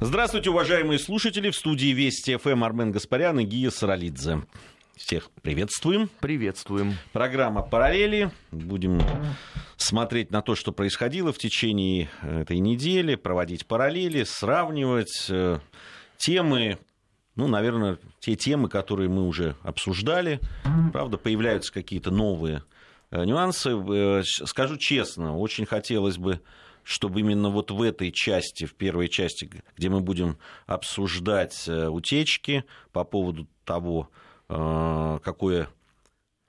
Здравствуйте, уважаемые слушатели. В студии Вести ФМ Армен Гаспарян и Гия Саралидзе. Всех приветствуем. Приветствуем. Программа «Параллели». Будем смотреть на то, что происходило в течение этой недели, проводить параллели, сравнивать э, темы, ну, наверное, те темы, которые мы уже обсуждали. Правда, появляются какие-то новые э, нюансы. Э, скажу честно, очень хотелось бы чтобы именно вот в этой части, в первой части, где мы будем обсуждать утечки по поводу того, какое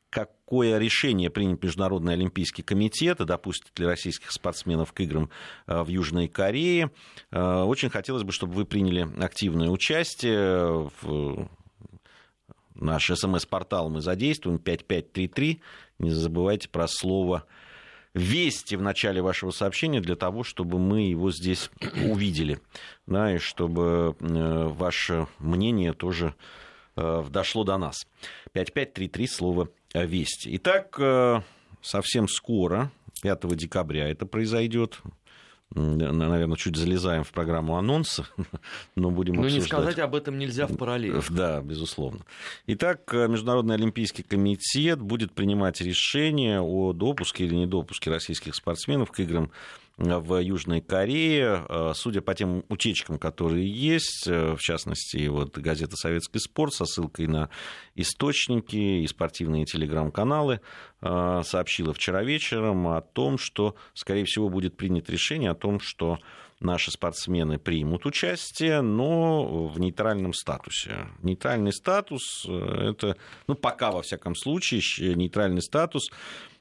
какое решение примет Международный Олимпийский комитет и допустит ли российских спортсменов к играм э, в Южной Корее. Э, очень хотелось бы, чтобы вы приняли активное участие в наш смс-портал мы задействуем 5533. Не забывайте про слово «Вести» в начале вашего сообщения для того, чтобы мы его здесь увидели. Да, и чтобы э, ваше мнение тоже дошло до нас. 5533 слово Вести. Итак, э, совсем скоро, 5 декабря это произойдет. Наверное, чуть залезаем в программу анонса, но будем Но обсуждать. не сказать об этом нельзя в параллели. Да, безусловно. Итак, э, Международный Олимпийский комитет будет принимать решение о допуске или недопуске российских спортсменов к играм в Южной Корее. Э, судя по тем утечкам, которые есть, э, в частности, вот газета «Советский спорт» со ссылкой на источники и спортивные телеграм-каналы э, сообщила вчера вечером о том, что, скорее всего, будет принято решение о том, что наши спортсмены примут участие, но в нейтральном статусе. Нейтральный статус – это, ну, пока, во всяком случае, нейтральный статус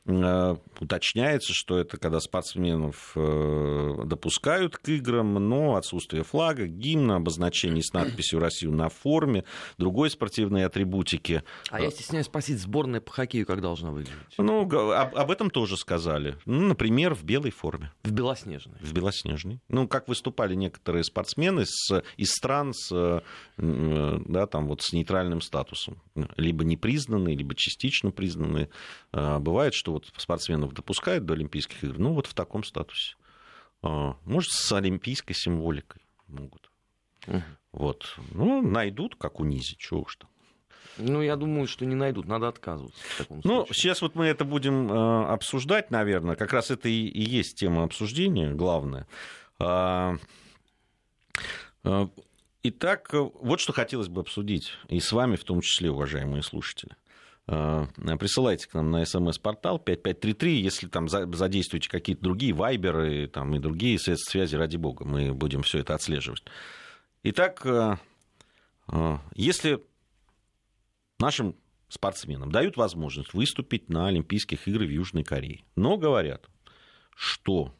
уточняется, что это когда спортсменов э, допускают к играм, но отсутствие флага, гимна, обозначений с надписью «Россию» на форме, другой спортивной атрибутики. А я стесняюсь спросить, сборная по хоккею как должна выглядеть? Ну, об, об этом тоже сказали. Ну, например, в белой форме. В белоснежной? В белоснежной. Ну, как выступали некоторые спортсмены с, из стран с, э, да, там вот с нейтральным статусом. Либо непризнанные, либо частично признанные. Бывает, что вот спортсменов допускают до Олимпийских игр, ну вот в таком статусе. А, может, с олимпийской символикой могут. Угу. Вот. Ну, найдут, как унизить, чего уж там. Ну, я думаю, что не найдут, надо отказываться. В таком ну, сейчас вот мы это будем э, обсуждать, наверное. Как раз это и, и есть тема обсуждения, главное. А, э, итак, вот что хотелось бы обсудить, и с вами в том числе, уважаемые слушатели. Э, присылайте к нам на смс-портал 5533, если там задействуете какие-то другие вайберы там, и другие средства связи, ради бога, мы будем все это отслеживать. Итак, э, э, если нашим спортсменам дают возможность выступить на Олимпийских играх в Южной Корее, но говорят, что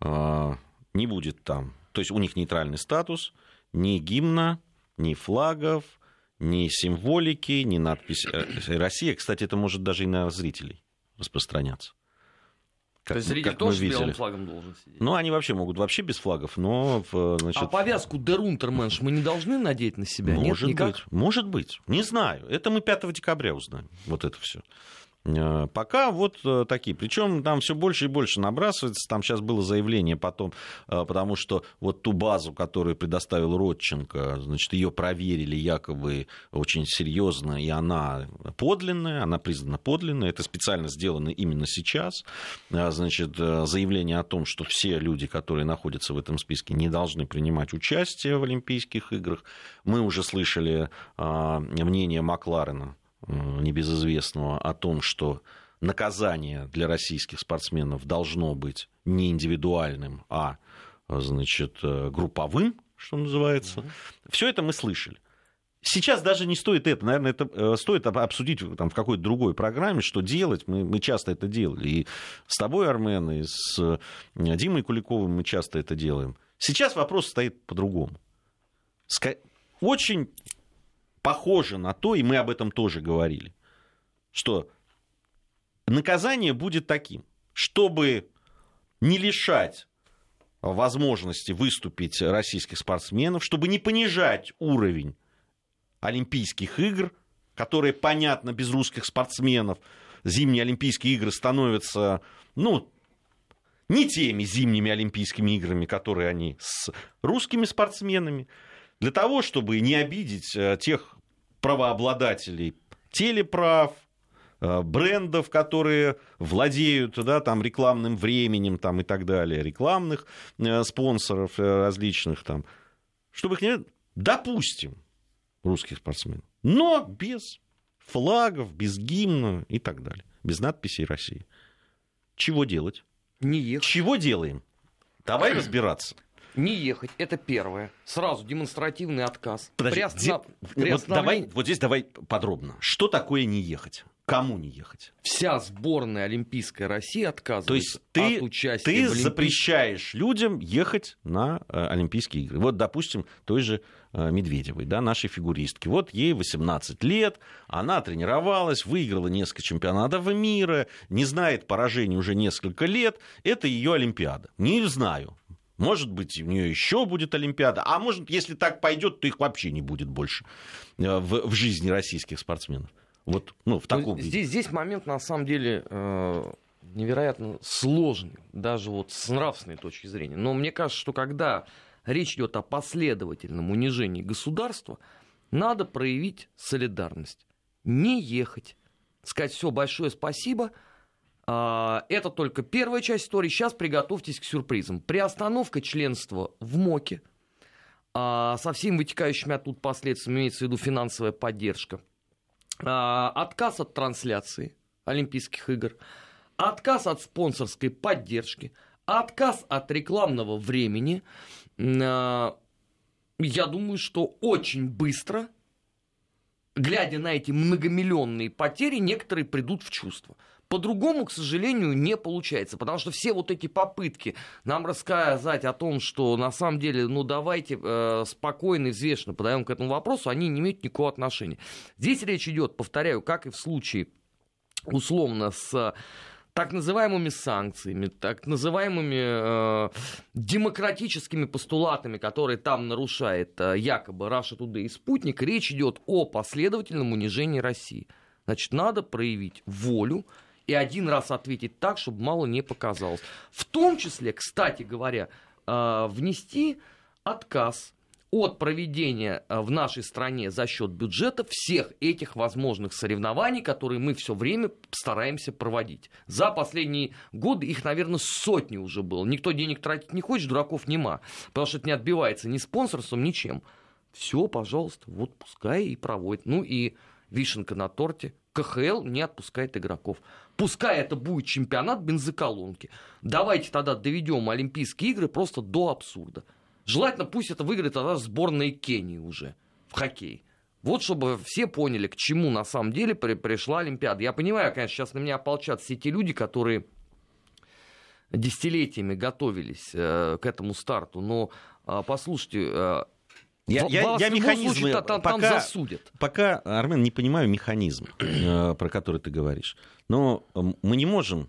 не будет там, то есть у них нейтральный статус, ни гимна, ни флагов, ни символики, ни надпись э, «Россия». Кстати, это может даже и на зрителей распространяться. Как, То есть зритель как тоже с белым флагом должен сидеть? Ну, они вообще могут вообще без флагов, но... Значит... А повязку der Untermensch мы не должны надеть на себя? Может Нет, быть, может быть. Не знаю. Это мы 5 декабря узнаем. Вот это все. Э, пока вот э, такие. Причем там все больше и больше набрасывается. Там сейчас было заявление потом, э, потому что вот ту базу, которую предоставил Родченко, значит, ее проверили якобы очень серьезно, и она подлинная, она признана подлинной. Это специально сделано именно сейчас. Значит, заявление о том, что все люди, которые находятся в этом списке, не должны принимать участие в Олимпийских играх. Мы уже слышали мнение Макларена небезызвестного о том, что наказание для российских спортсменов должно быть не индивидуальным, а значит, э, групповым, что называется. Mm-hmm. Все это мы слышали. Сейчас даже не стоит это, наверное, это э, стоит обсудить там, в какой-то другой программе, что делать. Мы, мы часто это делали. И с тобой, Армен, и с э, Димой Куликовым мы часто это делаем. Сейчас вопрос стоит по-другому. Очень похоже на то, и мы об этом тоже говорили, что наказание будет таким, чтобы не лишать возможности выступить российских спортсменов, чтобы не понижать уровень Олимпийских игр, которые, понятно, без русских спортсменов. Зимние Олимпийские игры становятся, ну, не теми зимними Олимпийскими играми, которые они с русскими спортсменами, для того, чтобы не обидеть э, тех правообладателей телеправ, э, брендов, которые владеют да, там, рекламным временем там, и так далее, рекламных э, спонсоров различных, там, чтобы их не... Допустим, русских спортсменов, но без флагов, без гимна и так далее, без надписей России. Чего делать? Не ехать. Чего делаем? Давай разбираться. Не ехать, это первое. Сразу демонстративный отказ. Подожди, При останов- при вот, давай, вот здесь давай подробно. Что такое не ехать? Кому не ехать? Вся сборная Олимпийской России отказывается То есть ты, от участия ты в Олимпийских запрещаешь людям ехать на э, Олимпийские игры. Вот, допустим, той же э, Медведевой, да, нашей фигуристки. Вот ей 18 лет, она тренировалась, выиграла несколько чемпионатов мира, не знает поражений уже несколько лет. Это ее Олимпиада. Не знаю. Может быть, у нее еще будет Олимпиада, а может, если так пойдет, то их вообще не будет больше э, в, в жизни российских спортсменов. Вот, ну, в таком есть виде. здесь, здесь момент на самом деле э, невероятно сложный, даже вот с нравственной точки зрения. Но мне кажется, что когда речь идет о последовательном унижении государства, надо проявить солидарность. Не ехать. Сказать все, большое спасибо. А, Это только первая часть истории. Сейчас приготовьтесь к сюрпризам. Приостановка членства в МОКе а, со всеми вытекающими оттуда последствиями, имеется в виду финансовая поддержка. А, Отказ от трансляции Олимпийских игр, отказ от спонсорской поддержки, отказ от рекламного времени. Я думаю, что очень быстро, глядя на эти многомиллионные потери, некоторые придут в чувство. По-другому, к сожалению, не получается, потому что все вот эти попытки нам рассказать о том, что на самом деле, ну давайте э, спокойно взвешенно подаем к этому вопросу, они не имеют никакого отношения. Здесь речь идет, повторяю, как и в случае условно с так называемыми санкциями, так называемыми э, демократическими постулатами, которые там нарушает э, якобы Раша Today и Спутник, речь идет о последовательном унижении России. Значит, надо проявить волю и один раз ответить так, чтобы мало не показалось. В том числе, кстати говоря, э, внести отказ от проведения э, в нашей стране за счет бюджета всех этих возможных соревнований, которые мы все время стараемся проводить. За последние годы их, наверное, сотни уже было. Никто денег тратить не хочет, дураков нема, потому что это не отбивается ни спонсорством, ничем. Все, пожалуйста, вот пускай и проводит. Ну и вишенка на торте. КХЛ не отпускает игроков. Пускай это будет чемпионат бензоколонки. Давайте тогда доведем Олимпийские игры просто до абсурда. Желательно пусть это выиграет тогда сборная Кении уже в хоккей. Вот чтобы все поняли, к чему на самом деле при- пришла Олимпиада. Я понимаю, конечно, сейчас на меня ополчат все те люди, которые десятилетиями готовились э, к этому старту. Но э, послушайте, э, Я, в- я- вас я механизмы случае та- та- там пока, засудят. пока, Армен, не понимаю механизм, э, про который ты говоришь. Но мы не можем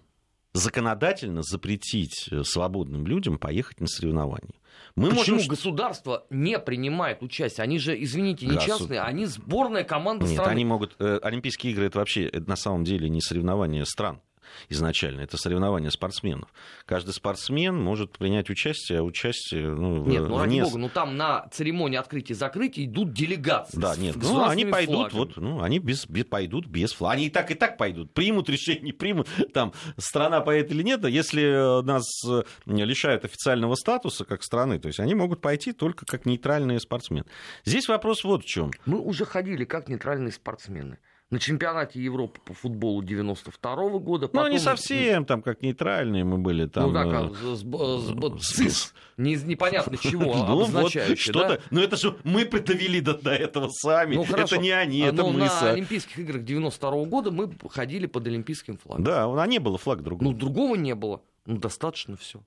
законодательно запретить э, свободным людям поехать на соревнования. Мы Почему можем... государство не принимает участие? Они же, извините, не Госу- частные, они сборная команда Нет, страны. они могут... э, Олимпийские игры это вообще это на самом деле не соревнования стран изначально, это соревнования спортсменов. Каждый спортсмен может принять участие, а участие ну, Нет, ну ради вне бога, ну там на церемонии открытия и закрытия идут делегации. Да, нет, ну они пойдут, флагами. вот, ну они без, без- пойдут без флага. Они и так и так пойдут. Примут решение, не примут, там страна поедет или нет. Если э, нас э, лишают официального статуса как страны, то есть они могут пойти только как нейтральные спортсмены. Здесь вопрос вот в чем. Мы уже ходили как нейтральные спортсмены. На чемпионате Европы по футболу 92 года. Ну, потом- не совсем там как нейтральные мы были. Там, ну, так, э, а, с- с- с- ЦИС. Не- Непонятно чего, ну, вот обозначающее, что-то. да? Ну, это же мы довели до, до этого сами. Ну, хорошо. это не они, А, это но мы на сами. Олимпийских играх 92 года мы ходили под олимпийским флагом. Да, а не было флаг другого. Ну, другого не было. Ну, достаточно все.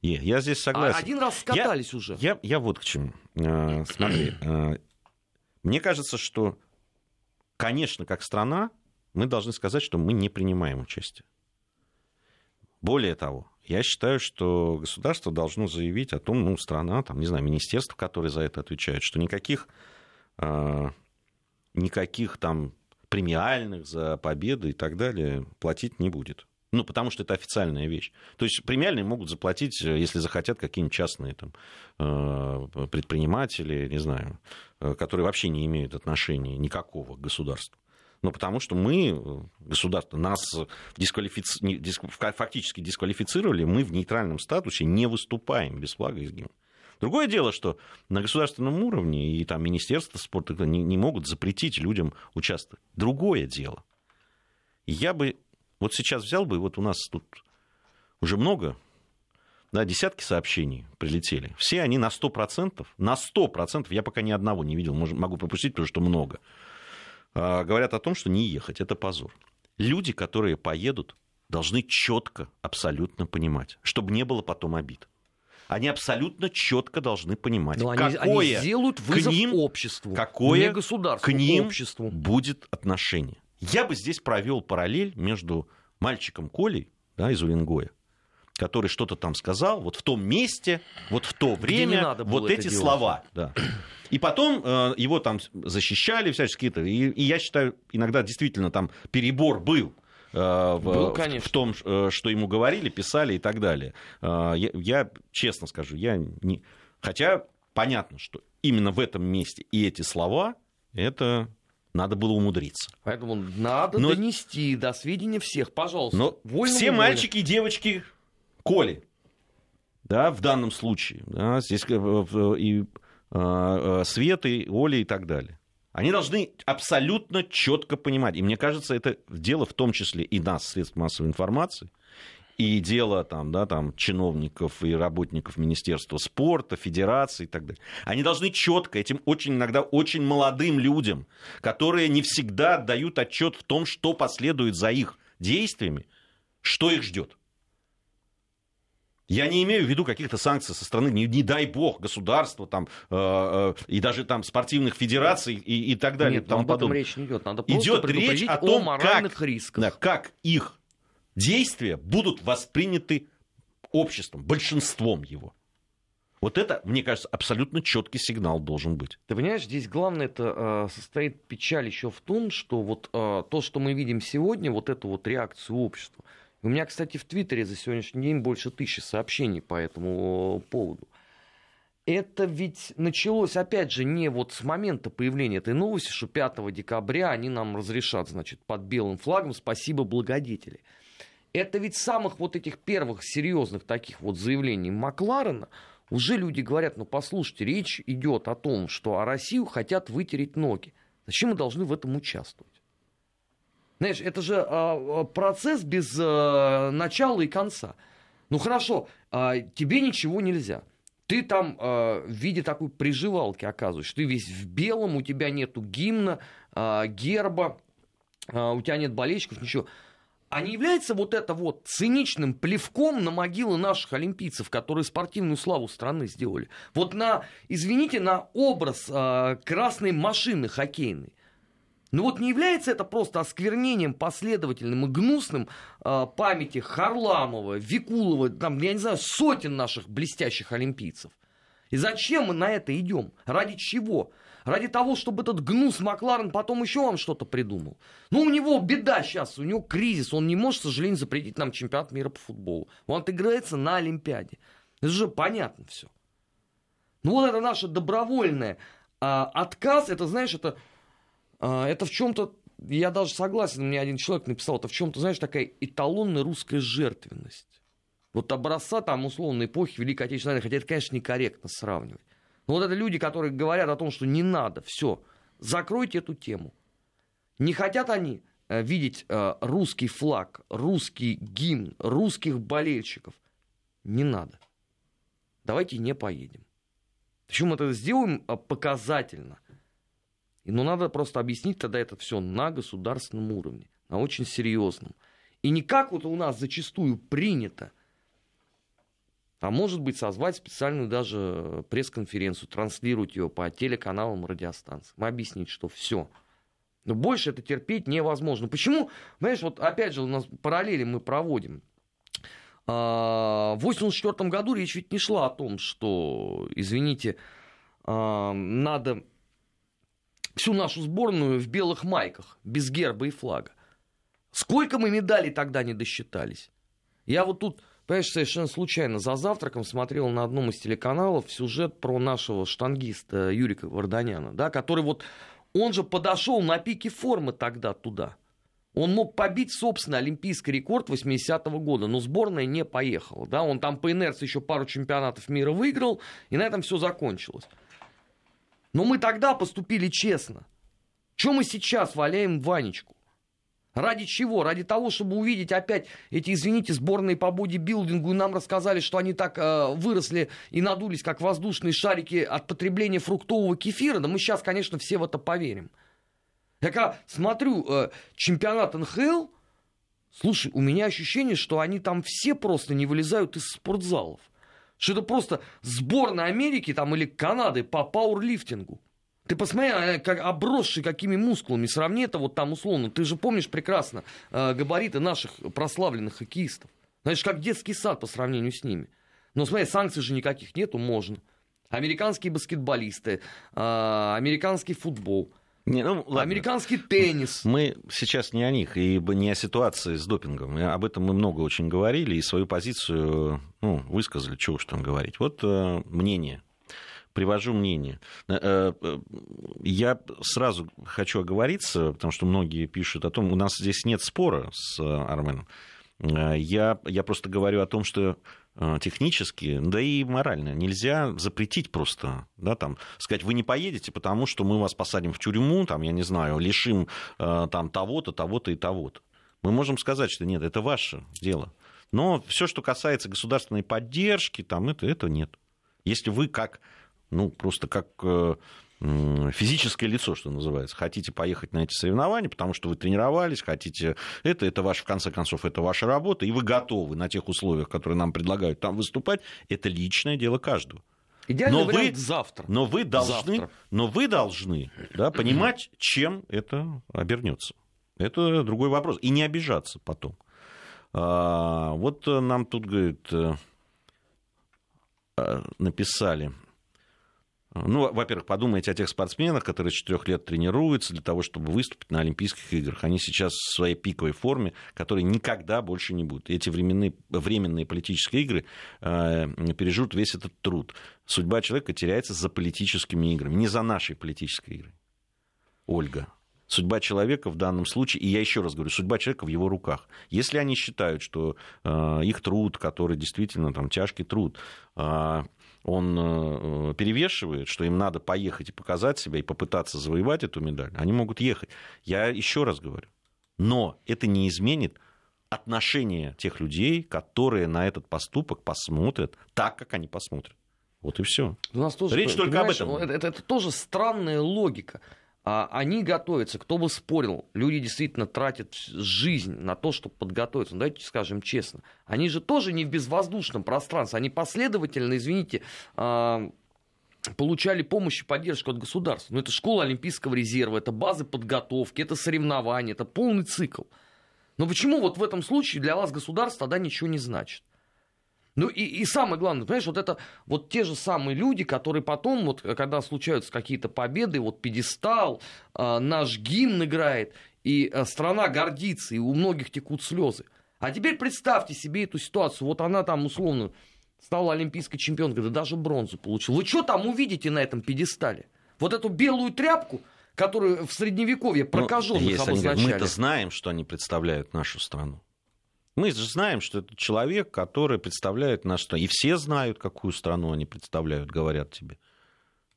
Не, я здесь согласен. один раз скатались уже. Я, я вот к чему. Э, Смотри, э, мне кажется, что, конечно, как страна, мы должны сказать, что мы не принимаем участие. Более того, я считаю, что государство должно заявить о том, ну, страна, там, не знаю, министерство, которое за это отвечает, что никаких, э, никаких там премиальных за победы и так далее платить не будет. Ну, потому что это официальная вещь. То есть премиальные могут заплатить, если захотят, какие-нибудь частные там, э, предприниматели, не знаю, которые вообще не имеют отношения никакого к государству. Ну, потому что мы, государство, нас дисквалифици... фактически дисквалифицировали, мы в нейтральном статусе не выступаем без флага и с гимном. Другое дело, что на государственном уровне и там Министерство спорта не, не могут запретить людям участвовать. Другое дело. Я бы вот сейчас взял бы, вот у нас тут уже много, да, десятки сообщений прилетели. Все они на 100%, на 100%, я пока ни одного не видел, могу пропустить, потому что много, а, говорят о том, что не ехать, это позор. Люди, которые поедут, должны четко, абсолютно понимать, чтобы не было потом обид. Они абсолютно четко должны понимать, Но какое они, они сделают вызов к ним, обществу, какое государству, к ним обществу. будет отношение. Я бы здесь провел параллель между мальчиком Колей да, из Уренгоя, который что-то там сказал, вот в том месте, вот в то время, вот эти делать. слова. Да. И потом э, его там защищали всячески. -то, и, и я считаю, иногда действительно там перебор был. Э, в, был, в, в том, э, что ему говорили, писали и так далее. Э, я, я честно скажу, я не... Хотя понятно, что именно в этом месте и эти слова, это надо было умудриться. Поэтому надо Но... донести до сведения всех, пожалуйста. Но все мальчики и девочки Коли, да, в данном случае, да, здесь э, и э, Светы, Оли и так далее. Они должны абсолютно четко понимать. И мне кажется, это дело в том числе и нас, средств массовой информации, и дело там, да, там, чиновников и работников Министерства спорта, Федерации и так далее. Они должны четко этим очень иногда очень молодым людям, которые не всегда отдают отчет в том, что последует за их действиями, что их ждет. Я не имею в виду каких-то санкций со стороны, не, не дай бог, государства там, э, э, и даже там спортивных федераций и, и так далее. Нет, об этом речь не идет. Надо идет речь о том, моральных как, рисках. Да, как их действия будут восприняты обществом, большинством его. Вот это, мне кажется, абсолютно четкий сигнал должен быть. Ты понимаешь, здесь главное это э, состоит печаль еще в том, что вот э, то, что мы видим сегодня, вот эту вот реакцию общества. У меня, кстати, в Твиттере за сегодняшний день больше тысячи сообщений по этому поводу. Это ведь началось, опять же, не вот с момента появления этой новости, что 5 декабря они нам разрешат, значит, под белым флагом «Спасибо, благодетели» это ведь самых вот этих первых серьезных таких вот заявлений Макларена уже люди говорят, ну послушайте, речь идет о том, что о Россию хотят вытереть ноги. Зачем мы должны в этом участвовать? Знаешь, это же а, процесс без а, начала и конца. Ну хорошо, а, тебе ничего нельзя. Ты там а, в виде такой приживалки оказываешься. Ты весь в белом, у тебя нету гимна, а, герба, а, у тебя нет болельщиков, ничего а не является вот это вот циничным плевком на могилы наших олимпийцев, которые спортивную славу страны сделали? Вот на, извините, на образ э, красной машины хоккейной. Ну вот не является это просто осквернением последовательным и гнусным э, памяти Харламова, Викулова, там, я не знаю, сотен наших блестящих олимпийцев. И зачем мы на это идем? Ради чего? Ради того, чтобы этот гнус Макларен потом еще вам что-то придумал. Ну, у него беда сейчас, у него кризис, он не может, к сожалению, запретить нам чемпионат мира по футболу. Он отыграется на Олимпиаде. Это же понятно все. Ну, вот это наше добровольное а, отказ, это, знаешь, это, это в чем-то, я даже согласен, мне один человек написал, это в чем-то, знаешь, такая эталонная русская жертвенность. Вот образца там условной эпохи Великой Отечественной войны, хотя это, конечно, некорректно сравнивать. Но вот это люди, которые говорят о том, что не надо, все, закройте эту тему. Не хотят они э, видеть э, русский флаг, русский гимн, русских болельщиков. Не надо. Давайте не поедем. Причем это сделаем э, показательно. Но надо просто объяснить тогда это все на государственном уровне, на очень серьезном. И не как вот у нас зачастую принято, а может быть созвать специальную даже пресс-конференцию, транслировать ее по телеканалам, радиостанциям, объяснить, что все. Но больше это терпеть невозможно. Почему? Понимаешь, вот опять же у нас параллели мы проводим. А, в 1984 году речь ведь не шла о том, что, извините, а, надо всю нашу сборную в белых майках, без герба и флага. Сколько мы медалей тогда не досчитались? Я вот тут, понимаешь, совершенно случайно за завтраком смотрел на одном из телеканалов сюжет про нашего штангиста Юрика Варданяна, да, который вот, он же подошел на пике формы тогда туда. Он мог побить, собственно, олимпийский рекорд 80-го года, но сборная не поехала. Да? Он там по инерции еще пару чемпионатов мира выиграл, и на этом все закончилось. Но мы тогда поступили честно. Чем мы сейчас валяем Ванечку? Ради чего? Ради того, чтобы увидеть опять эти, извините, сборные по бодибилдингу, и нам рассказали, что они так э, выросли и надулись, как воздушные шарики от потребления фруктового кефира. Да мы сейчас, конечно, все в это поверим. Я когда смотрю э, чемпионат НХЛ, слушай, у меня ощущение, что они там все просто не вылезают из спортзалов. Что это просто сборная Америки там, или Канады по пауэрлифтингу. Ты посмотри, а, как обросший какими мускулами. Сравни это вот там условно. Ты же помнишь прекрасно э, габариты наших прославленных хоккеистов. Знаешь, как детский сад по сравнению с ними. Но смотри, санкций же никаких нету, можно. Американские баскетболисты, э, американский футбол. Не, ну, ладно. Американский теннис. Мы сейчас не о них, и не о ситуации с допингом. Об этом мы много очень говорили, и свою позицию ну, высказали, чего уж там говорить. Вот э, мнение привожу мнение. Э, э, я сразу хочу оговориться, потому что многие пишут о том, у нас здесь нет спора с Арменом. Я, я просто говорю о том, что Э, технически, да и морально. Нельзя запретить просто, да, там, сказать, вы не поедете, потому что мы вас посадим в тюрьму, там, я не знаю, лишим э, там того-то, того-то и того-то. Мы можем сказать, что нет, это ваше дело. Но все, что касается государственной поддержки, там, это, это нет. Если вы как, ну, просто как э, физическое лицо, что называется, хотите поехать на эти соревнования, потому что вы тренировались, хотите это, это ваш, в конце концов, это ваша работа, и вы готовы на тех условиях, которые нам предлагают там выступать, это личное дело каждого. Идеальный но вы, завтра. Но вы должны, завтра. но вы должны да, понимать, чем это обернется. Это другой вопрос. И не обижаться потом. А, вот нам тут, говорит, э, э, написали, ну, во-первых, подумайте о тех спортсменах, которые с четырех лет тренируются для того, чтобы выступить на Олимпийских играх. Они сейчас в своей пиковой форме, которой никогда больше не будут. Эти временные, временные политические игры э, переживут весь этот труд. Судьба человека теряется за политическими играми, не за нашей политической игрой. Ольга, судьба человека в данном случае, и я еще раз говорю, судьба человека в его руках. Если они считают, что э, их труд, который действительно там тяжкий труд, э, он э, перевешивает, что им надо поехать и показать себя и попытаться завоевать эту медаль, они могут ехать. Я еще раз говорю, но это не изменит отношение тех людей, которые на этот поступок посмотрят так, как они посмотрят. Вот и все. У нас тоже, Речь только об этом. Это, это, это тоже странная логика. А они готовятся, кто бы спорил, люди действительно тратят жизнь на то, чтобы подготовиться. Ну, давайте скажем честно. Они же тоже не в безвоздушном пространстве, они последовательно, извините, а, получали помощь и поддержку от государства. Ну, это школа Олимпийского резерва, это базы подготовки, это соревнования, это полный цикл. Но почему вот в этом случае для вас государство тогда ничего не значит? Ну и, и самое главное, понимаешь, вот это вот те же самые люди, которые потом, вот когда случаются какие-то победы, вот пьедестал, э, наш гимн играет, и э, страна гордится, и у многих текут слезы. А теперь представьте себе эту ситуацию, вот она там условно стала олимпийской чемпионкой, да даже бронзу получила. Вы что там увидите на этом пьедестале? Вот эту белую тряпку, которую в средневековье ну, прокаженных обозначали. Мы-то знаем, что они представляют нашу страну. Мы же знаем, что это человек, который представляет нашу страну. И все знают, какую страну они представляют, говорят тебе.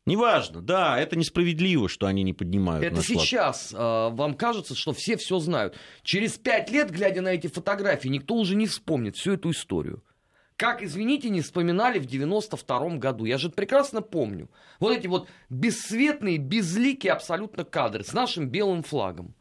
Неважно, да, это несправедливо, что они не поднимают. Это сейчас э, вам кажется, что все все знают. Через пять лет, глядя на эти фотографии, никто уже не вспомнит всю эту историю. Как, извините, не вспоминали в 92 году. Я же прекрасно помню. Вот эти вот бесцветные, безликие абсолютно кадры с нашим белым флагом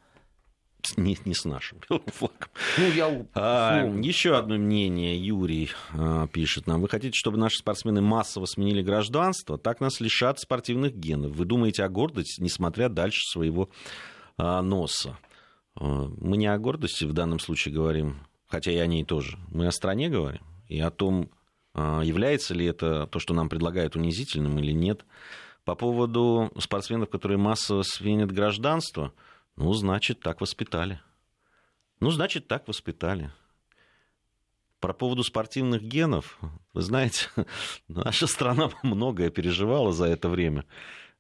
не, не с нашим белым флагом. Ну, я... а, еще одно мнение Юрий а, пишет нам. Вы хотите, чтобы наши спортсмены массово сменили гражданство? Так нас лишат спортивных генов. Вы думаете о гордости, несмотря дальше своего а, носа? А, мы не о гордости в данном случае говорим, хотя и о ней тоже. Мы о стране говорим и о том, а, является ли это то, что нам предлагают унизительным или нет. По поводу спортсменов, которые массово сменят гражданство – ну, значит, так воспитали. Ну, значит, так воспитали. По поводу спортивных генов, вы знаете, наша страна многое переживала за это время.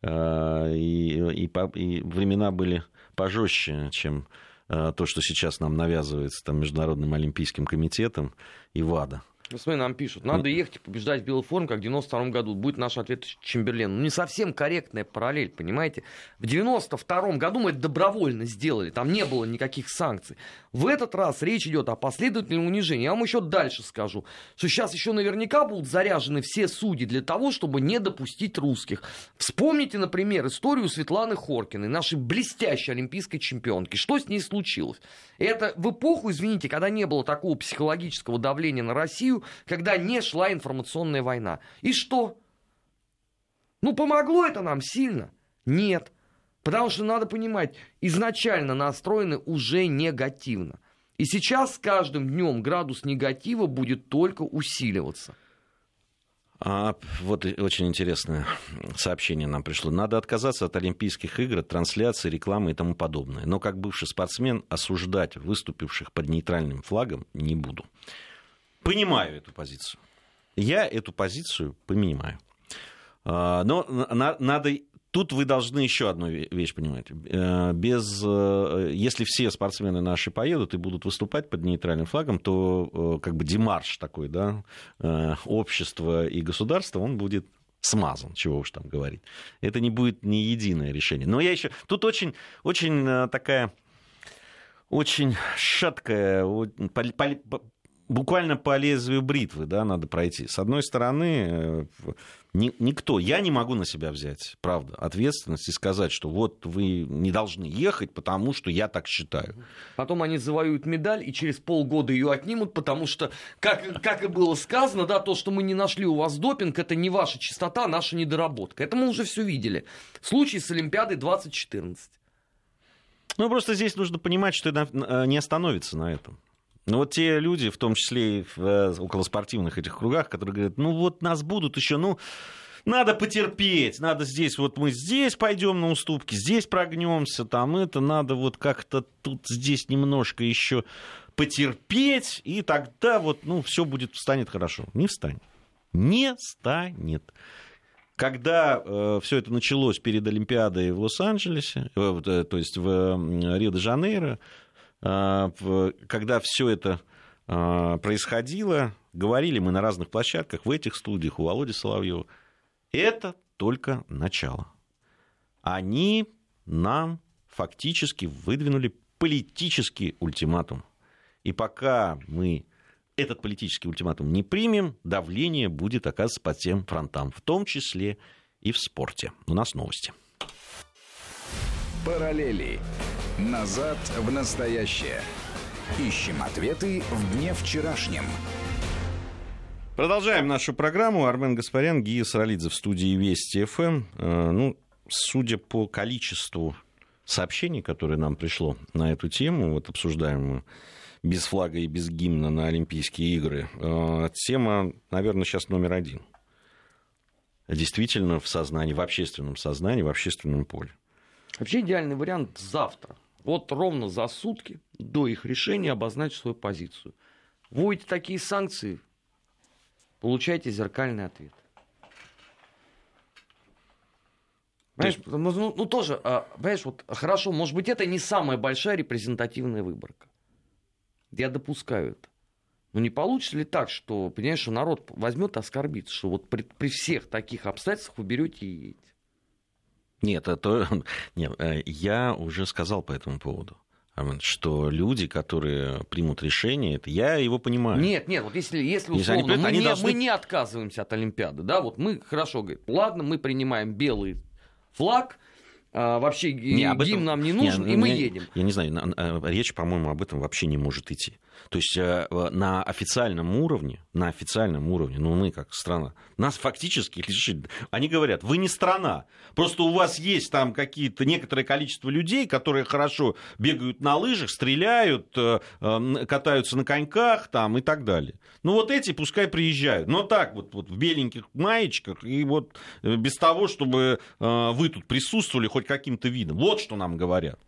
А, и, и, и времена были пожестче, чем а, то, что сейчас нам навязывается там, Международным олимпийским комитетом и ВАДА. Ну, смотри, нам пишут, надо ехать и побеждать в белой форме, как в 92 году. Будет наш ответ Чемберлен. Ну, не совсем корректная параллель, понимаете? В 92 году мы это добровольно сделали, там не было никаких санкций. В этот раз речь идет о последовательном унижении. Я вам еще дальше скажу, что сейчас еще наверняка будут заряжены все судьи для того, чтобы не допустить русских. Вспомните, например, историю Светланы Хоркиной, нашей блестящей олимпийской чемпионки. Что с ней случилось? Это в эпоху, извините, когда не было такого психологического давления на Россию, когда не шла информационная война. И что? Ну, помогло это нам сильно? Нет. Потому что надо понимать, изначально настроены уже негативно. И сейчас с каждым днем градус негатива будет только усиливаться. А, вот очень интересное сообщение нам пришло. Надо отказаться от Олимпийских игр, от трансляции, рекламы и тому подобное. Но как бывший спортсмен осуждать выступивших под нейтральным флагом не буду понимаю эту позицию. Я эту позицию понимаю. А, но надо Тут вы должны еще одну вещь понимать. Э, без, э, если все спортсмены наши поедут и будут выступать под нейтральным флагом, то э, как бы демарш такой, да, общества и государства, он будет смазан, чего уж там говорить. Это не будет не единое решение. Но я еще... Тут очень, очень такая очень шаткая, буквально по лезвию бритвы, да, надо пройти. С одной стороны, э, ни, никто, я не могу на себя взять, правда, ответственность и сказать, что вот вы не должны ехать, потому что я так считаю. Потом они завоюют медаль и через полгода ее отнимут, потому что, как, как и было сказано, да, то, что мы не нашли у вас допинг, это не ваша чистота, а наша недоработка. Это мы уже все видели. Случай с Олимпиадой 2014. Ну, просто здесь нужно понимать, что это э, не остановится на этом. Ну вот те люди, в том числе и в э, околоспортивных этих кругах, которые говорят, ну вот нас будут еще, ну, надо потерпеть, надо здесь, вот мы здесь пойдем на уступки, здесь прогнемся, там это, надо вот как-то тут здесь немножко еще потерпеть, и тогда вот, ну, все будет, станет хорошо. Не встанет. Не станет. Когда э, все это началось перед Олимпиадой в Лос-Анджелесе, э, э, то есть в э, Рио-де-Жанейро, когда все это а, происходило, говорили мы на разных площадках, в этих студиях, у Володи Соловьева, это только начало. Они нам фактически выдвинули политический ультиматум. И пока мы этот политический ультиматум не примем, давление будет оказываться по тем фронтам, в том числе и в спорте. У нас новости. Параллели. Назад в настоящее. Ищем ответы в дне вчерашнем. Продолжаем нашу программу. Армен Гаспарян, Гия Саралидзе в студии Вести ФМ. Э, ну, судя по количеству сообщений, которые нам пришло на эту тему, вот обсуждаем мы без флага и без гимна на Олимпийские игры, э, тема, наверное, сейчас номер один. Действительно в сознании, в общественном сознании, в общественном поле. Вообще идеальный вариант завтра вот ровно за сутки до их решения обозначить свою позицию. Вводите такие санкции, получайте зеркальный ответ. Понимаешь, есть... ну, ну, ну тоже, а, понимаешь, вот хорошо, может быть, это не самая большая репрезентативная выборка. Я допускаю это. Но не получится ли так, что, понимаешь, что народ возьмет и оскорбится, что вот при, при всех таких обстоятельствах вы берете и едете? Нет, это, нет, э, я уже сказал по этому поводу что люди, которые примут решение, это я его понимаю. Нет, нет, вот если, если условно, если мы, не, должны... мы не отказываемся от Олимпиады, да, вот мы хорошо говорим, ладно, мы принимаем белый флаг, а, вообще не, гимн этом... нам не нужен, не, и мы не, едем. Я не знаю, э, речь, по-моему, об этом вообще не может идти. То есть э, на официальном уровне, на официальном уровне, ну мы как страна, нас фактически лишили. Они говорят, вы не страна, просто у вас есть там какие-то некоторое количество людей, которые хорошо бегают на лыжах, стреляют, э, катаются на коньках там и так далее. Ну вот эти пускай приезжают, но так вот, вот в беленьких маечках и вот э, без того, чтобы вы тут присутствовали хоть каким-то видом. Вот что нам говорят.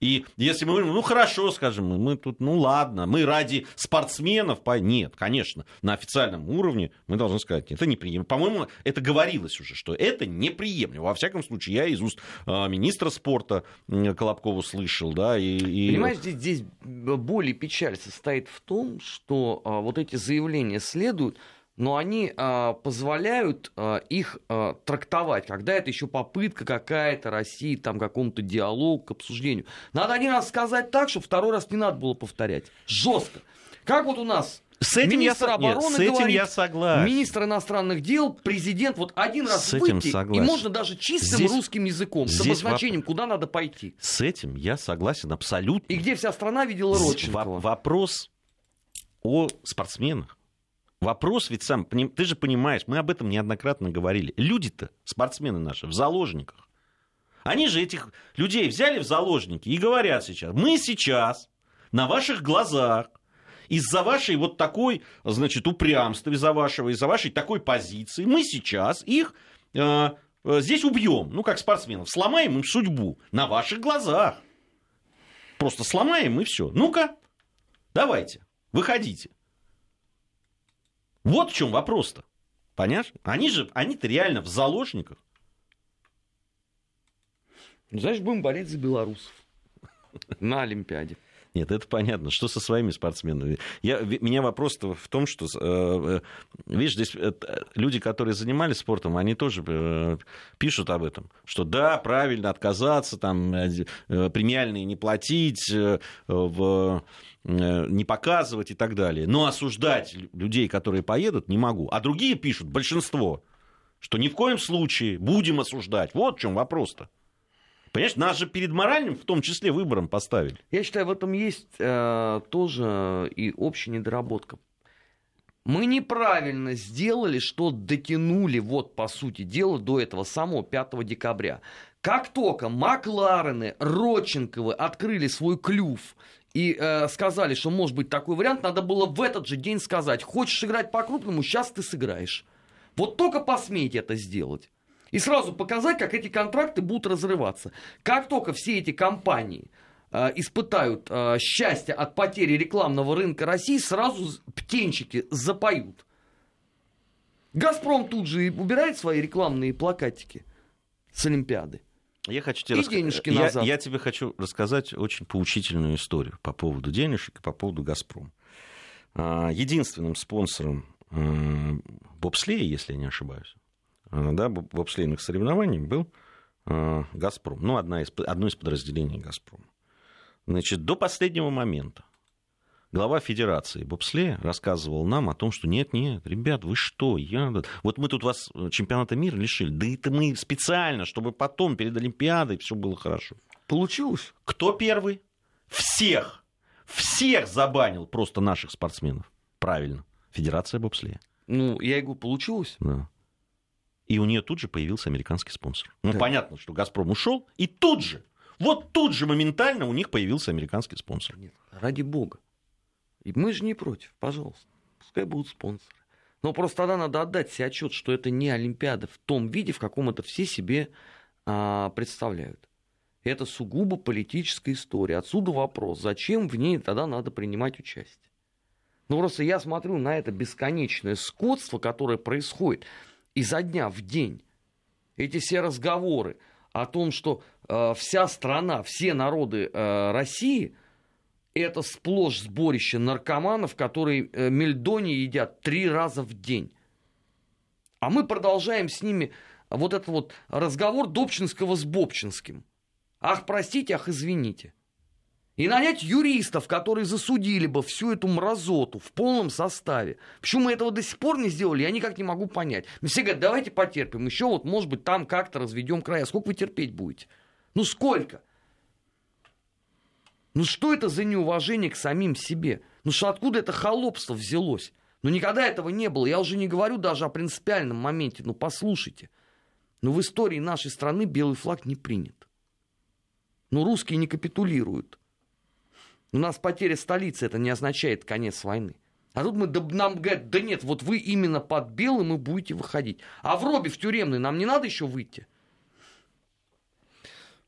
И если мы говорим, ну хорошо, скажем, мы тут, ну ладно, мы ради спортсменов, по... нет, конечно, на официальном уровне мы должны сказать, это неприемлемо. По-моему, это говорилось уже, что это неприемлемо. Во всяком случае, я из уст э, министра спорта Колобкова слышал, да, и... и... Понимаешь, здесь, здесь боль и печаль состоит в том, что а, вот эти заявления следуют но они а, позволяют а, их а, трактовать, когда это еще попытка какая-то России, там какому-то диалогу, к обсуждению. Надо один раз сказать так, чтобы второй раз не надо было повторять. Жестко. Как вот у нас с этим министр я, обороны нет, с этим говорит, я согласен. министр иностранных дел, президент, вот один раз с этим выйти, согласен. и можно даже чистым здесь, русским языком, с обозначением, воп... куда надо пойти. С этим я согласен абсолютно. И где вся страна видела Родченкова. Вопрос о спортсменах. Вопрос ведь сам, ты же понимаешь, мы об этом неоднократно говорили. Люди-то, спортсмены наши, в заложниках. Они же этих людей взяли в заложники и говорят сейчас, мы сейчас на ваших глазах из-за вашей вот такой, значит, упрямства, из-за вашего, из-за вашей такой позиции, мы сейчас их э, э, здесь убьем, ну, как спортсменов, сломаем им судьбу на ваших глазах. Просто сломаем и все. Ну-ка, давайте, выходите. Вот в чем вопрос-то. Понимаешь? Они же, они-то реально в заложниках. Знаешь, будем болеть за белорусов на Олимпиаде. Нет, это понятно. Что со своими спортсменами? Я, меня вопрос в том, что, э, э, видишь, здесь э, люди, которые занимались спортом, они тоже пишут об этом, что да, правильно отказаться, там, премиальные не платить, в не показывать и так далее. Но осуждать людей, которые поедут, не могу. А другие пишут, большинство, что ни в коем случае будем осуждать. Вот в чем вопрос-то. Понимаешь, нас же перед моральным, в том числе, выбором поставили. Я считаю, в этом есть э, тоже и общая недоработка. Мы неправильно сделали, что дотянули, вот по сути дела, до этого самого 5 декабря. Как только Макларены, Родченковы открыли свой клюв и э, сказали, что может быть такой вариант, надо было в этот же день сказать, хочешь играть по-крупному, сейчас ты сыграешь. Вот только посмейте это сделать и сразу показать, как эти контракты будут разрываться. Как только все эти компании э, испытают э, счастье от потери рекламного рынка России, сразу птенчики запоют. Газпром тут же убирает свои рекламные плакатики с Олимпиады. Я хочу тебе и раска... денежки я, назад. Я тебе хочу рассказать очень поучительную историю по поводу денежек и по поводу Газпрома. Единственным спонсором бобслея, если я не ошибаюсь, Э, да, бобслейных соревнований был э, «Газпром». Ну, одна из, одно из подразделений «Газпрома». Значит, до последнего момента глава Федерации бобслея рассказывал нам о том, что нет-нет, ребят, вы что, я... вот мы тут вас чемпионата мира лишили, да это мы специально, чтобы потом перед Олимпиадой все было хорошо. Получилось. Кто первый? Всех. Всех забанил просто наших спортсменов. Правильно. Федерация бобслея. Ну, я говорю, получилось. Да. И у нее тут же появился американский спонсор. Ну, да. понятно, что Газпром ушел, и тут же, вот тут же моментально у них появился американский спонсор. Нет, ради бога. И мы же не против, пожалуйста. Пускай будут спонсоры. Но просто тогда надо отдать себе отчет, что это не Олимпиада в том виде, в каком это все себе а, представляют. Это сугубо политическая история. Отсюда вопрос, зачем в ней тогда надо принимать участие. Ну, просто я смотрю на это бесконечное скотство, которое происходит изо дня в день. Эти все разговоры о том, что э, вся страна, все народы э, России это сплошь сборище наркоманов, которые э, мельдони едят три раза в день. А мы продолжаем с ними вот этот вот разговор Добчинского с Бобчинским. Ах, простите, ах, извините и нанять юристов, которые засудили бы всю эту мразоту в полном составе. Почему мы этого до сих пор не сделали, я никак не могу понять. Но все говорят, давайте потерпим, еще вот, может быть, там как-то разведем края. Сколько вы терпеть будете? Ну сколько? Ну что это за неуважение к самим себе? Ну что откуда это холопство взялось? Ну никогда этого не было. Я уже не говорю даже о принципиальном моменте. Ну послушайте. Ну в истории нашей страны белый флаг не принят. Ну русские не капитулируют. У нас потеря столицы, это не означает конец войны. А тут мы, нам говорят, да нет, вот вы именно под белым и будете выходить. А в робе, в тюремный, нам не надо еще выйти?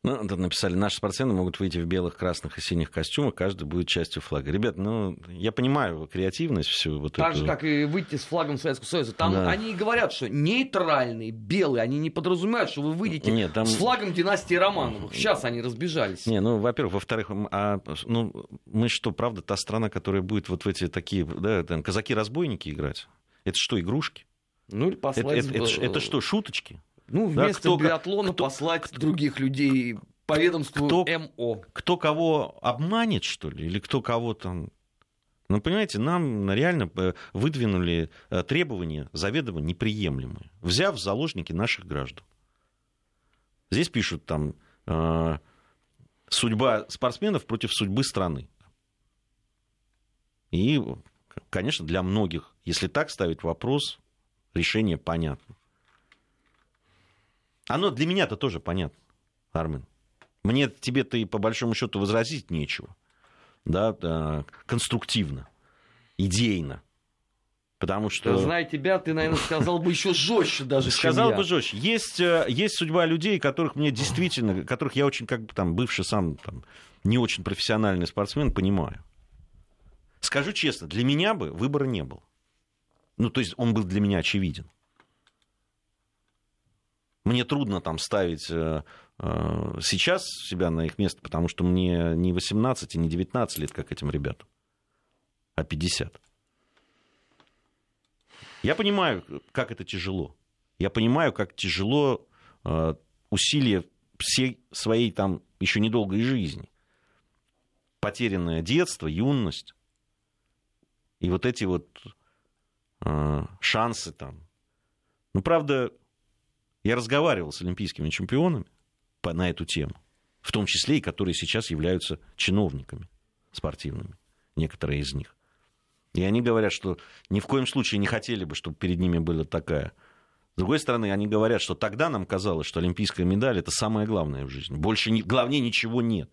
Ну, тут написали, наши спортсмены могут выйти в белых, красных и синих костюмах, каждый будет частью флага. Ребят, ну, я понимаю креативность всю вот Так эту. же, как и выйти с флагом Советского Союза. Там Да. они и говорят, что нейтральный, белый, они не подразумевают, что вы выйдете Нет, там- с флагом династии Романовых. Сейчас они разбежались. Не, ну, во-первых, во-вторых, а, ну, мы что, правда, та страна, которая будет вот в эти такие, да, казаки-разбойники играть? Это что, игрушки? Ну или Это, послать... это- это ш- это что, шуточки? Ну, Да, вместо кто- биатлона кто- послать других людей по ведомству Кто- МО. Кто кого обманет, что ли? Или кто кого там... Ну, понимаете, нам реально э, выдвинули э, требования заведомо неприемлемые, взяв в заложники наших граждан. Здесь пишут там э, судьба спортсменов против судьбы страны. И, конечно, для многих, если так ставить вопрос, решение понятно. Оно для меня-то тоже понятно, Армен. Мне тебе-то и по большому счету возразить нечего. Да, конструктивно, идейно. Потому что... Зная тебя, ты, наверное, сказал бы еще жестче даже, Сказал бы жестче. Есть, э, есть судьба людей, которых мне действительно, которых я очень, как бы там, бывший сам там, не очень профессиональный спортсмен, понимаю. Скажу честно, для меня бы выбора не было. Ну, то есть он был для меня очевиден. Мне трудно там ставить э, э, сейчас себя на их место, потому что мне не 18 и не 19 лет, как этим ребятам, а 50. Я понимаю, как это тяжело. Я понимаю, как тяжело э, усилия всей своей там еще недолгой жизни. Потерянное детство, юность. И вот эти вот шансы там. Ну, правда, я разговаривал с олимпийскими чемпионами по, на эту тему. В том числе и которые сейчас являются чиновниками спортивными. Некоторые из них. И они говорят, что ни в коем случае не хотели бы, чтобы перед ними была такая. С другой стороны, они говорят, что тогда нам казалось, что олимпийская медаль это самое главное в жизни. Больше не, главнее ничего нет.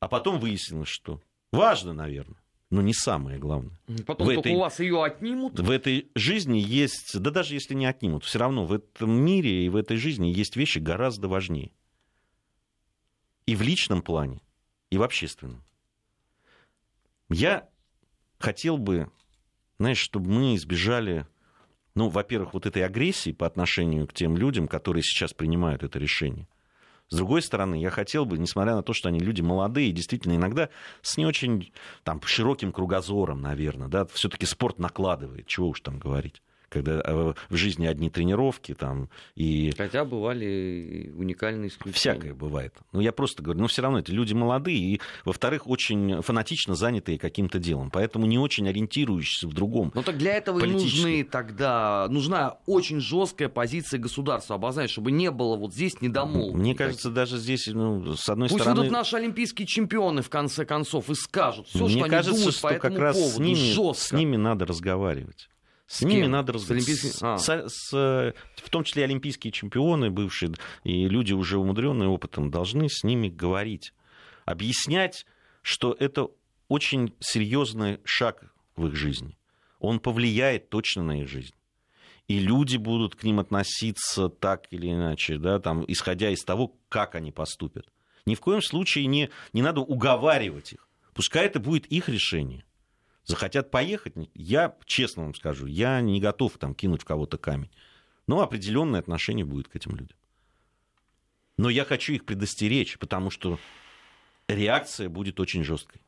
А потом выяснилось, что важно, наверное, но не самое главное. Потом В только этой- у вас ее отнимут. В этой жизни есть, да даже если не отнимут, все равно в этом мире и в этой жизни есть вещи гораздо важнее. И в личном плане, и в общественном. Я хотел бы, знаешь, чтобы мы избежали, ну, во-первых, вот этой агрессии по отношению к тем людям, которые сейчас принимают это решение. С другой стороны, я хотел бы, несмотря на то, что они люди молодые, действительно иногда с не очень там, широким кругозором, наверное, да, все-таки спорт накладывает, чего уж там говорить. Когда э, в жизни одни тренировки там и Хотя бывали уникальные исключения. Всякое бывает. Но я просто говорю, но все равно это люди молодые и, во-вторых, очень фанатично занятые каким-то делом, поэтому не очень ориентирующиеся в другом. Ну так для этого и нужны тогда, нужна очень жесткая позиция государства обозначить, чтобы не было вот здесь недомолвок. Мне кажется, даже здесь, ну, с одной Пусть стороны... выйдут наши олимпийские чемпионы в конце концов и скажут все, Мне что они кажется, думают что по этому как раз поводу. с ними, жестко. с ними надо разговаривать. С, С ними кем? надо С разговаривать. олимпийскими- а. С- с- в том числе олимпийские чемпионы бывшие и люди уже умудренные опытом должны с ними говорить, объяснять, что это очень серьезный шаг в их жизни. Он повлияет точно на их жизнь. И люди будут к ним относиться так или иначе, да, там, исходя из того, как они поступят. Ни в коем случае не, не надо уговаривать их. Пускай это будет их решение. Захотят поехать, я честно вам скажу, я не готов там кинуть в кого-то камень. Но определенное отношение будет к этим людям. Но я хочу их предостеречь, потому что реакция будет очень жесткой.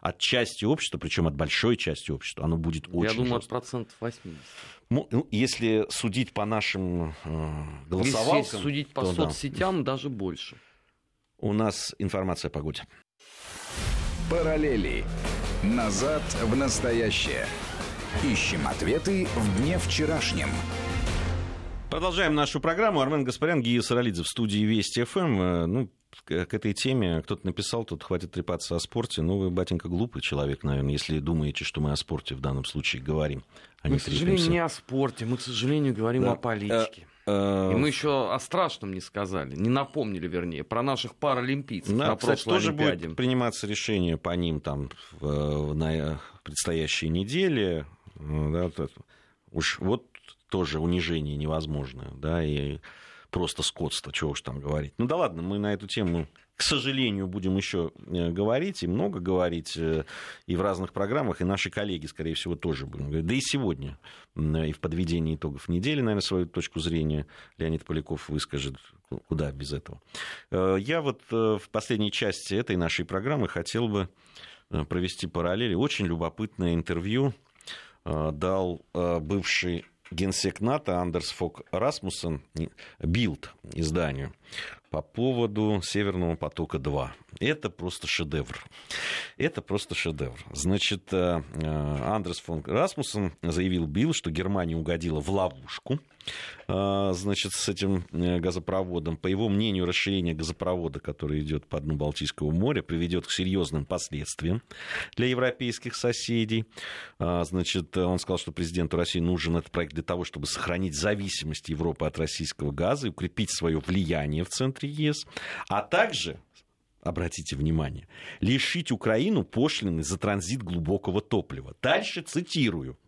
От части общества, причем от большой части общества, оно будет очень Я думаю, от жесткой. процентов 80. Ну, если судить по нашим э, голосовалкам, Если судить по то да. соцсетям, даже больше. у нас информация о погоде. Параллели. Назад в настоящее. Ищем ответы в дне вчерашнем. Продолжаем нашу программу. Армен Гаспарян, Гия Саралидзе в студии Вести ФМ. Э, Ну, к этой теме кто-то написал, тут хватит трепаться о спорте. Ну, вы, батенька, глупый человек, наверное, если думаете, что мы о спорте в данном случае говорим. а Мы, не к сожалению, трепимся. не о спорте, мы, к сожалению, говорим Да. о политике. Э, И мы еще о страшном не сказали, не напомнили, вернее, про наших паралимпийцев Да, на кстати, прошлой тоже Олимпиаде. будет приниматься решение по ним там в- на предстоящей неделе. Э, Да, уж вот тоже унижение невозможное, да, и просто скотство, чего уж там говорить. Ну да ладно, мы на эту тему к сожалению, будем еще э, говорить, и много говорить, э, и в разных программах, и наши коллеги, скорее всего, тоже будем говорить. Да и сегодня, и в подведении итогов недели, наверное, свою точку зрения Леонид Поляков выскажет, куда без этого. Э, я вот в последней части этой нашей программы хотел бы провести параллели. Очень любопытное интервью дал бывший генсек НАТО Андерс Фок Расмуссен, Билд изданию, по поводу Северного потока-2. Это просто шедевр. Это просто шедевр. Значит, э, э, Андрес фон Расмуссен заявил Билл, что Германия угодила в ловушку э, значит, с этим газопроводом. По его мнению, расширение газопровода, который идет по дну Балтийского моря, приведет к серьезным последствиям для европейских соседей. Значит, он сказал, что президенту России нужен этот проект для того, чтобы сохранить зависимость Европы от российского газа и укрепить свое влияние в центре ЕС, а также обратите внимание, лишить Украину пошлины за транзит глубокого топлива. Дальше цитирую.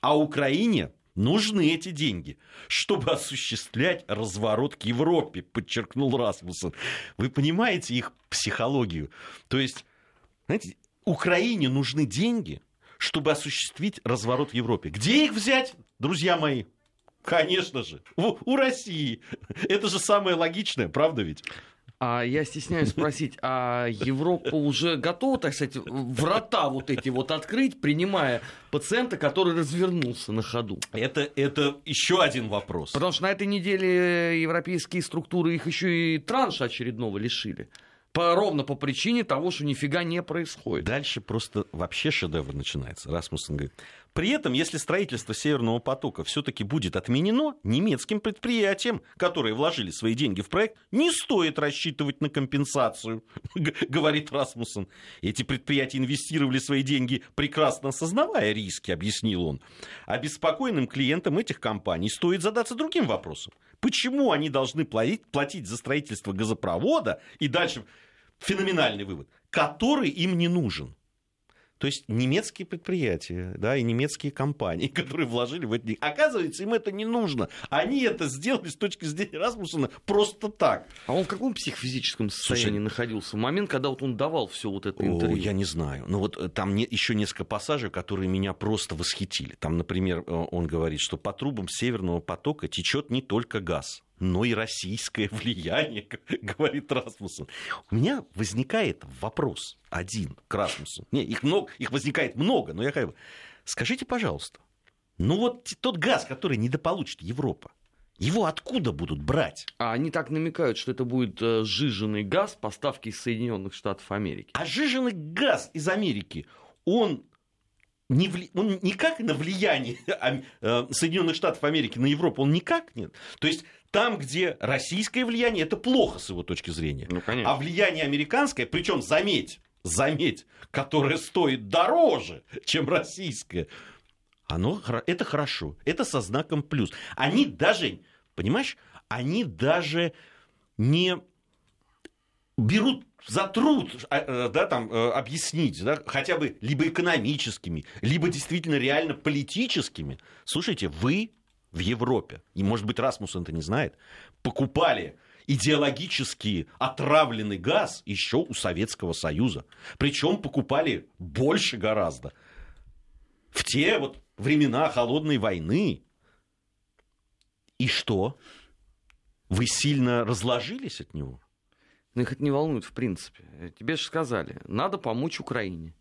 А Украине нужны эти деньги, чтобы осуществлять разворот к Европе, подчеркнул Расмуссен. Вы понимаете их психологию? То есть, знаете, Украине нужны деньги, чтобы осуществить разворот в Европе. Где их взять, друзья мои? Конечно же, у, у России. Это же самое логичное, правда ведь? А я стесняюсь спросить, а Европа уже готова, так сказать, врата вот эти вот открыть, принимая пациента, который развернулся на ходу? Это, это еще один вопрос. Потому что на этой неделе европейские структуры их еще и транша очередного лишили. По, ровно по причине того, что нифига не происходит. Дальше просто вообще шедевр начинается. Расмуссен говорит, при этом, если строительство Северного потока все-таки будет отменено, немецким предприятиям, которые вложили свои деньги в проект, не стоит рассчитывать на компенсацию, говорит Расмуссен. Эти предприятия инвестировали свои деньги, прекрасно осознавая риски, объяснил он. А беспокойным клиентам этих компаний стоит задаться другим вопросом. Почему они должны платить, платить за строительство газопровода и дальше феноменальный вывод, который им не нужен? То есть немецкие предприятия, да, и немецкие компании, которые вложили в это. Оказывается, им это не нужно. Они это сделали с точки зрения Расмуссена просто так. А он в каком психофизическом состоянии Слушай, находился в момент, когда вот он давал все вот это интервью? О, я не знаю. Но вот э, там не, еще несколько пассажей, которые меня просто восхитили. Там, например, э, он говорит, что по трубам Северного потока течет не только газ, но и российское влияние, говорит Расмуссен. У меня возникает вопрос один к Расмуссу. Не, их, много, их возникает много, но я как бы... Скажите, пожалуйста, ну вот тот газ, который недополучит Европа, его откуда будут брать? А они так намекают, что это будет э, жиженный газ поставки из Соединенных Штатов Америки. А жиженный газ из Америки, он не вли... он никак на влияние э, Соединенных Штатов Америки на Европу, он никак нет. То есть там, где российское влияние, это плохо с его точки зрения. Ну, а влияние американское, причем заметь, заметь, которое стоит дороже, чем российское, оно, это хорошо, это со знаком плюс. Они даже, понимаешь, они даже не берут за труд а, э, да, там, э, объяснить, да, хотя бы либо экономическими, либо действительно реально политическими. Слушайте, вы в Европе, и, может быть, Расмуссен это не знает, покупали идеологически отравленный газ еще у Советского Союза. Причем покупали больше гораздо. В те вот времена холодной войны. И что? Вы сильно разложились от него? Ну, их это не волнует, в принципе. Тебе же сказали, надо помочь Украине.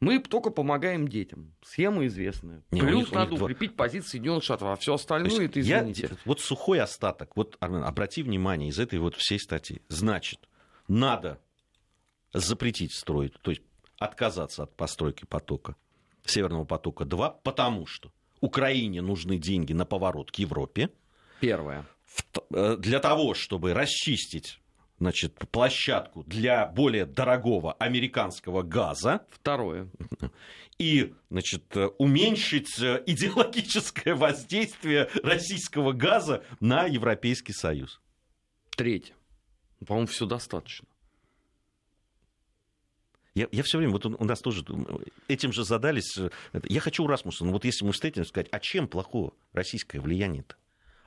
Мы только помогаем детям. Схема известная. Не, Плюс них, надо укрепить два... позиции Соединенных Штатов, а все остальное это извините. Я, вот сухой остаток. Вот, обрати внимание из этой вот всей статьи. Значит, надо запретить строить, то есть отказаться от постройки потока, Северного потока 2, потому что Украине нужны деньги на поворот к Европе. Первое. Э, для того, чтобы расчистить значит, площадку для более дорогого американского газа. Второе. И, значит, уменьшить идеологическое воздействие российского газа на Европейский Союз. Третье. По-моему, все достаточно. Я, я все время, вот у нас тоже этим же задались. Я хочу у Расмуса, ну вот если мы встретимся, сказать, а чем плохо российское влияние-то?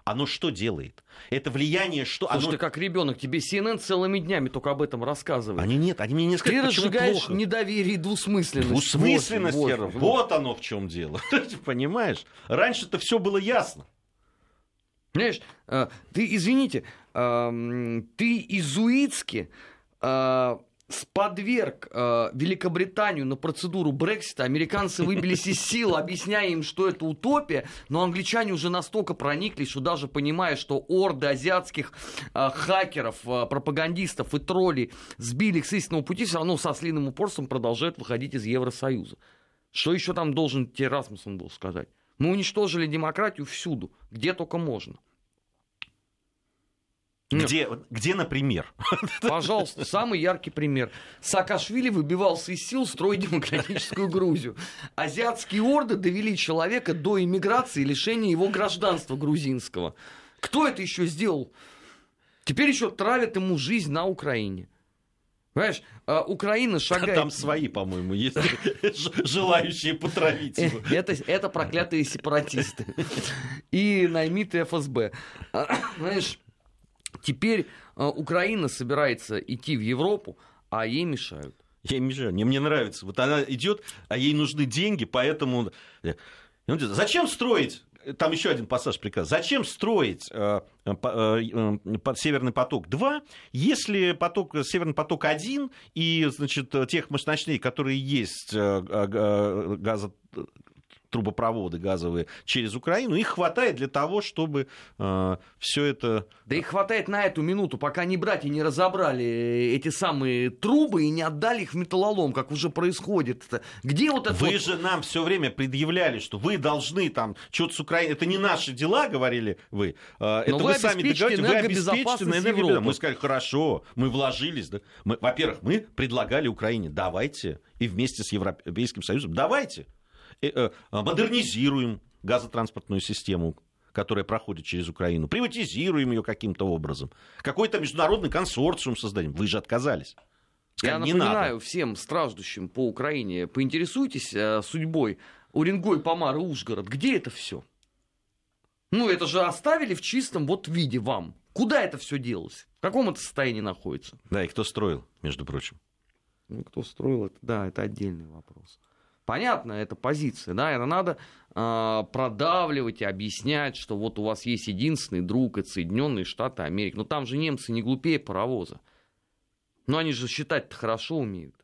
Оно что делает? Это влияние, что... Слушай, оно... ты как ребенок, тебе CNN целыми днями только об этом рассказывает. Они нет, они мне не Ты скажут, почему разжигаешь плохо. недоверие и двусмысленность. Двусмысленность, Вот, вот, вот оно в чем дело. Ты Понимаешь? Раньше-то все было ясно. Понимаешь, э, ты, извините, эм, ты изуитски э, сподверг э, Великобританию на процедуру Брексита, американцы выбились из сил, объясняя им, что это утопия, но англичане уже настолько прониклись, что даже понимая, что орды азиатских э, хакеров, э, пропагандистов и троллей сбили их с истинного пути, все равно со слиным упорством продолжают выходить из Евросоюза. Что еще там должен тебе Расмуссен был сказать? Мы уничтожили демократию всюду, где только можно. Нет. Где, где, например? Пожалуйста, самый яркий пример. Саакашвили выбивался из сил строить демократическую Грузию. Азиатские орды довели человека до иммиграции и лишения его гражданства грузинского. Кто это еще сделал? Теперь еще травят ему жизнь на Украине. Понимаешь, а Украина шагает... Там свои, по-моему, есть желающие потравить его. Это, это проклятые сепаратисты. И наймиты ФСБ. Знаешь, теперь а, Украина собирается идти в Европу, а ей мешают. Я им мешаю. Мне, мне нравится. Вот она идет, а ей нужны деньги, поэтому... Он говорит, Зачем строить? Там еще один пассаж приказ. Зачем строить э, э, э, э, Северный поток-2, если поток, Северный поток-1 и, значит, тех мощностей, которые есть, э, э, газо трубопроводы газовые через Украину, их хватает для того, чтобы все это... Да их хватает на эту минуту, пока не братья не разобрали э, эти самые трубы и не отдали их в металлолом, как уже происходит. Где вот это Вы вот- же нам все время предъявляли, что вы должны там что-то с Украиной. Это не наши дела, говорили вы. А, Это Но вы, вы сами договоритесь, вы обеспечите энергобезопасность на энергобезопасность. Мы сказали, хорошо, мы вложились. Да? Мы, во-первых, мы предлагали Украине, давайте, и вместе с Европейским Союзом, давайте, э, э, модернизируем газотранспортную систему которая проходит через Украину, приватизируем ее каким-то образом, какой-то международный консорциум создадим. Вы же отказались. Я не напоминаю надо. всем страждущим по Украине, поинтересуйтесь э, судьбой Уренгой, Помар и Ужгород. Где это все? Ну, это же оставили в чистом вот виде вам. Куда это все делось? В каком это состоянии находится? Да, и кто строил, между прочим. Ну, кто строил это, да, это отдельный вопрос. Понятно, это позиция, да, это надо а, продавливать и объяснять, что вот у вас есть единственный друг, это Соединенные Штаты Америки. Но там же немцы не глупее паровоза. Но они же считать-то хорошо умеют.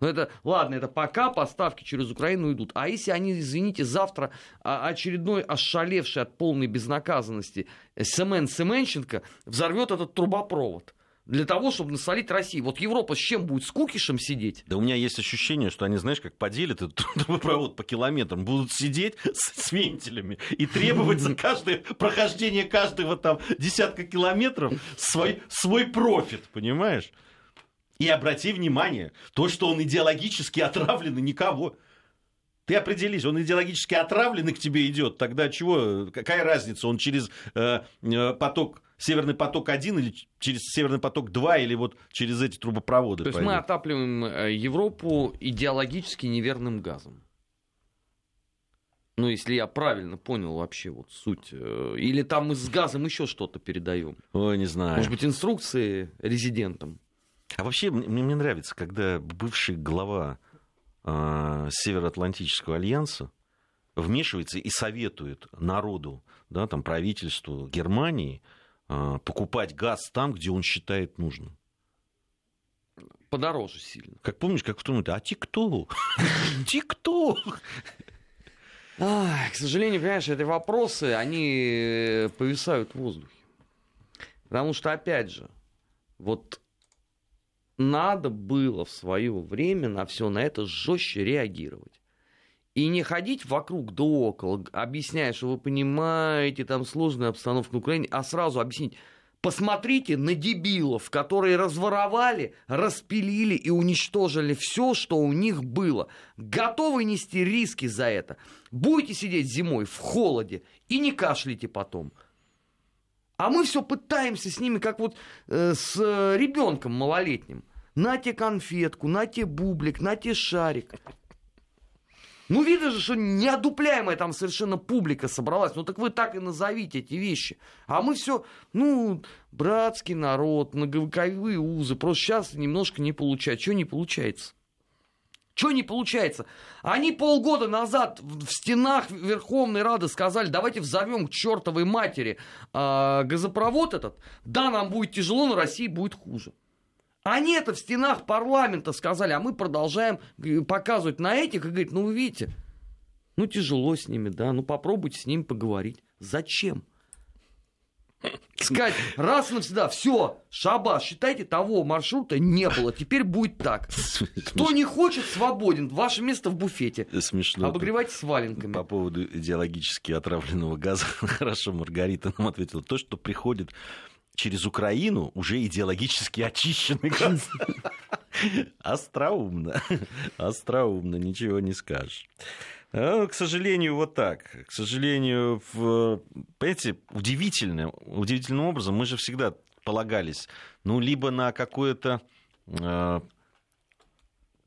Ну это, ладно, это пока поставки через Украину идут. А если они, извините, завтра а, очередной ошалевший от полной безнаказанности Семен Семенченко взорвет этот трубопровод для того, чтобы насолить России. Вот Европа с чем будет? С кукишем сидеть? Да у меня есть ощущение, что они, знаешь, как поделят этот трубопровод по километрам, будут сидеть с, с вентилями и требовать за каждое прохождение каждого там десятка километров свой, свой профит, понимаешь? И обрати внимание, то, что он идеологически отравлен, и никого. Ты определись, он идеологически отравленный к тебе идет, тогда чего, какая разница, он через э, э, поток, Северный поток-1 или через Северный поток-2 или вот через эти трубопроводы То есть пойдет? мы отапливаем э, Европу идеологически неверным газом. Ну, если я правильно понял вообще вот суть. э, Или там мы с газом еще что-то передаем. Ой, не знаю. Может быть, инструкции резидентам. А вообще, мне, мне нравится, когда бывший глава э, Североатлантического альянса вмешивается и советует народу, да, там, правительству Германии покупать газ там, где он считает нужным. Подороже сильно. Как помнишь, как в том, а ТикТок? ТикТок! К сожалению, понимаешь, эти вопросы, они э, повисают в воздухе. Потому что, опять же, вот надо было в свое время на все на это жестче реагировать. И не ходить вокруг да около, объясняя, что вы понимаете, там сложная обстановка на Украине, а сразу объяснить, посмотрите на дебилов, которые разворовали, распилили и уничтожили все, что у них было. Готовы нести риски за это. Будете сидеть зимой в холоде и не кашляйте потом. А мы все пытаемся с ними, как вот э, с э, ребенком малолетним. На те конфетку, на те бублик, на те шарик. Ну, видно же, что неодупляемая там совершенно публика собралась. Ну, так вы так и назовите эти вещи. А мы все, ну, братский народ, многовековые узы. Просто сейчас немножко не получается. Что не получается? Что не получается? Они полгода назад в стенах Верховной Рады сказали, давайте взовем к чертовой матери э, газопровод этот. Да, нам будет тяжело, но России будет хуже. Они это в стенах парламента сказали, а мы продолжаем показывать на этих и говорить, ну вы видите, ну тяжело с ними, да, ну попробуйте с ними поговорить. Зачем? Сказать раз и навсегда, все, шаба, считайте, того маршрута не было, теперь будет так. Кто не хочет, свободен, ваше место в буфете. Смешно. Обогревайтесь валенками. По поводу идеологически отравленного газа, хорошо, Маргарита нам ответила, то, что приходит через Украину уже идеологически очищенный газ. Остроумно. Остроумно, ничего не скажешь. А, к сожалению, вот так. К сожалению, в, понимаете, удивительно, удивительным образом мы же всегда полагались, ну, либо на какое-то э,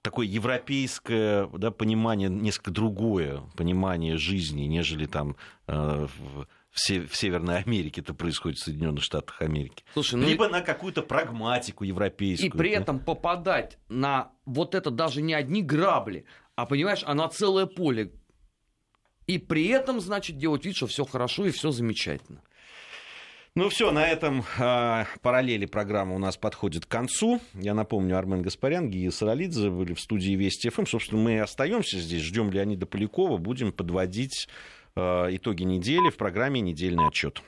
такое европейское да, понимание, несколько другое понимание жизни, нежели там э, в, в Северной Америке это происходит в Соединенных Штатах Америки. Слушай, ну Либо и... на какую-то прагматику европейскую. И при этом попадать на вот это даже не одни грабли, а понимаешь, а на целое поле. И при этом, значит, делать вид, что все хорошо и все замечательно. Ну все, на этом э, параллели программа у нас подходит к концу. Я напомню, Армен Гаспарян, Гия Саралидзе были в студии Вести ФМ. Собственно, мы остаемся здесь, ждем Леонида Полякова, будем подводить итоги недели в программе «Недельный отчет».